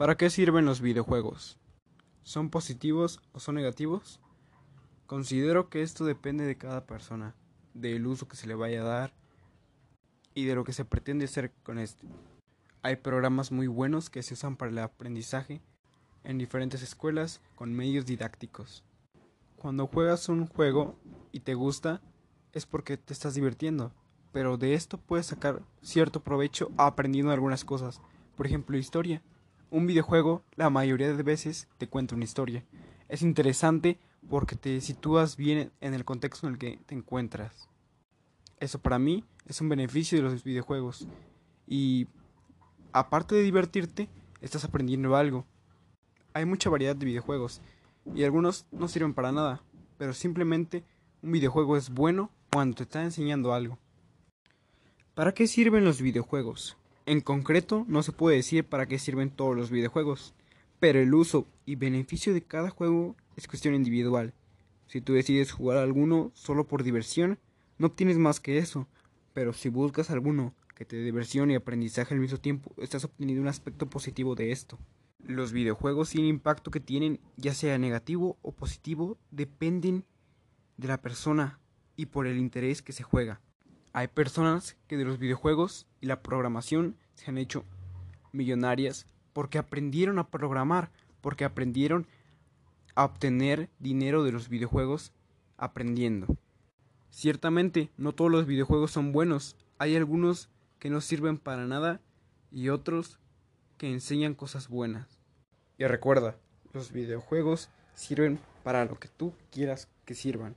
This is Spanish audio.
¿Para qué sirven los videojuegos? ¿Son positivos o son negativos? Considero que esto depende de cada persona, del uso que se le vaya a dar y de lo que se pretende hacer con este. Hay programas muy buenos que se usan para el aprendizaje en diferentes escuelas con medios didácticos. Cuando juegas un juego y te gusta es porque te estás divirtiendo, pero de esto puedes sacar cierto provecho aprendiendo algunas cosas, por ejemplo historia. Un videojuego la mayoría de veces te cuenta una historia. Es interesante porque te sitúas bien en el contexto en el que te encuentras. Eso para mí es un beneficio de los videojuegos. Y aparte de divertirte, estás aprendiendo algo. Hay mucha variedad de videojuegos y algunos no sirven para nada, pero simplemente un videojuego es bueno cuando te está enseñando algo. ¿Para qué sirven los videojuegos? En concreto, no se puede decir para qué sirven todos los videojuegos, pero el uso y beneficio de cada juego es cuestión individual. Si tú decides jugar alguno solo por diversión, no obtienes más que eso, pero si buscas alguno que te dé diversión y aprendizaje al mismo tiempo, estás obteniendo un aspecto positivo de esto. Los videojuegos y el impacto que tienen, ya sea negativo o positivo, dependen de la persona y por el interés que se juega. Hay personas que de los videojuegos y la programación se han hecho millonarias porque aprendieron a programar, porque aprendieron a obtener dinero de los videojuegos aprendiendo. Ciertamente, no todos los videojuegos son buenos. Hay algunos que no sirven para nada y otros que enseñan cosas buenas. Y recuerda, los videojuegos sirven para lo que tú quieras que sirvan.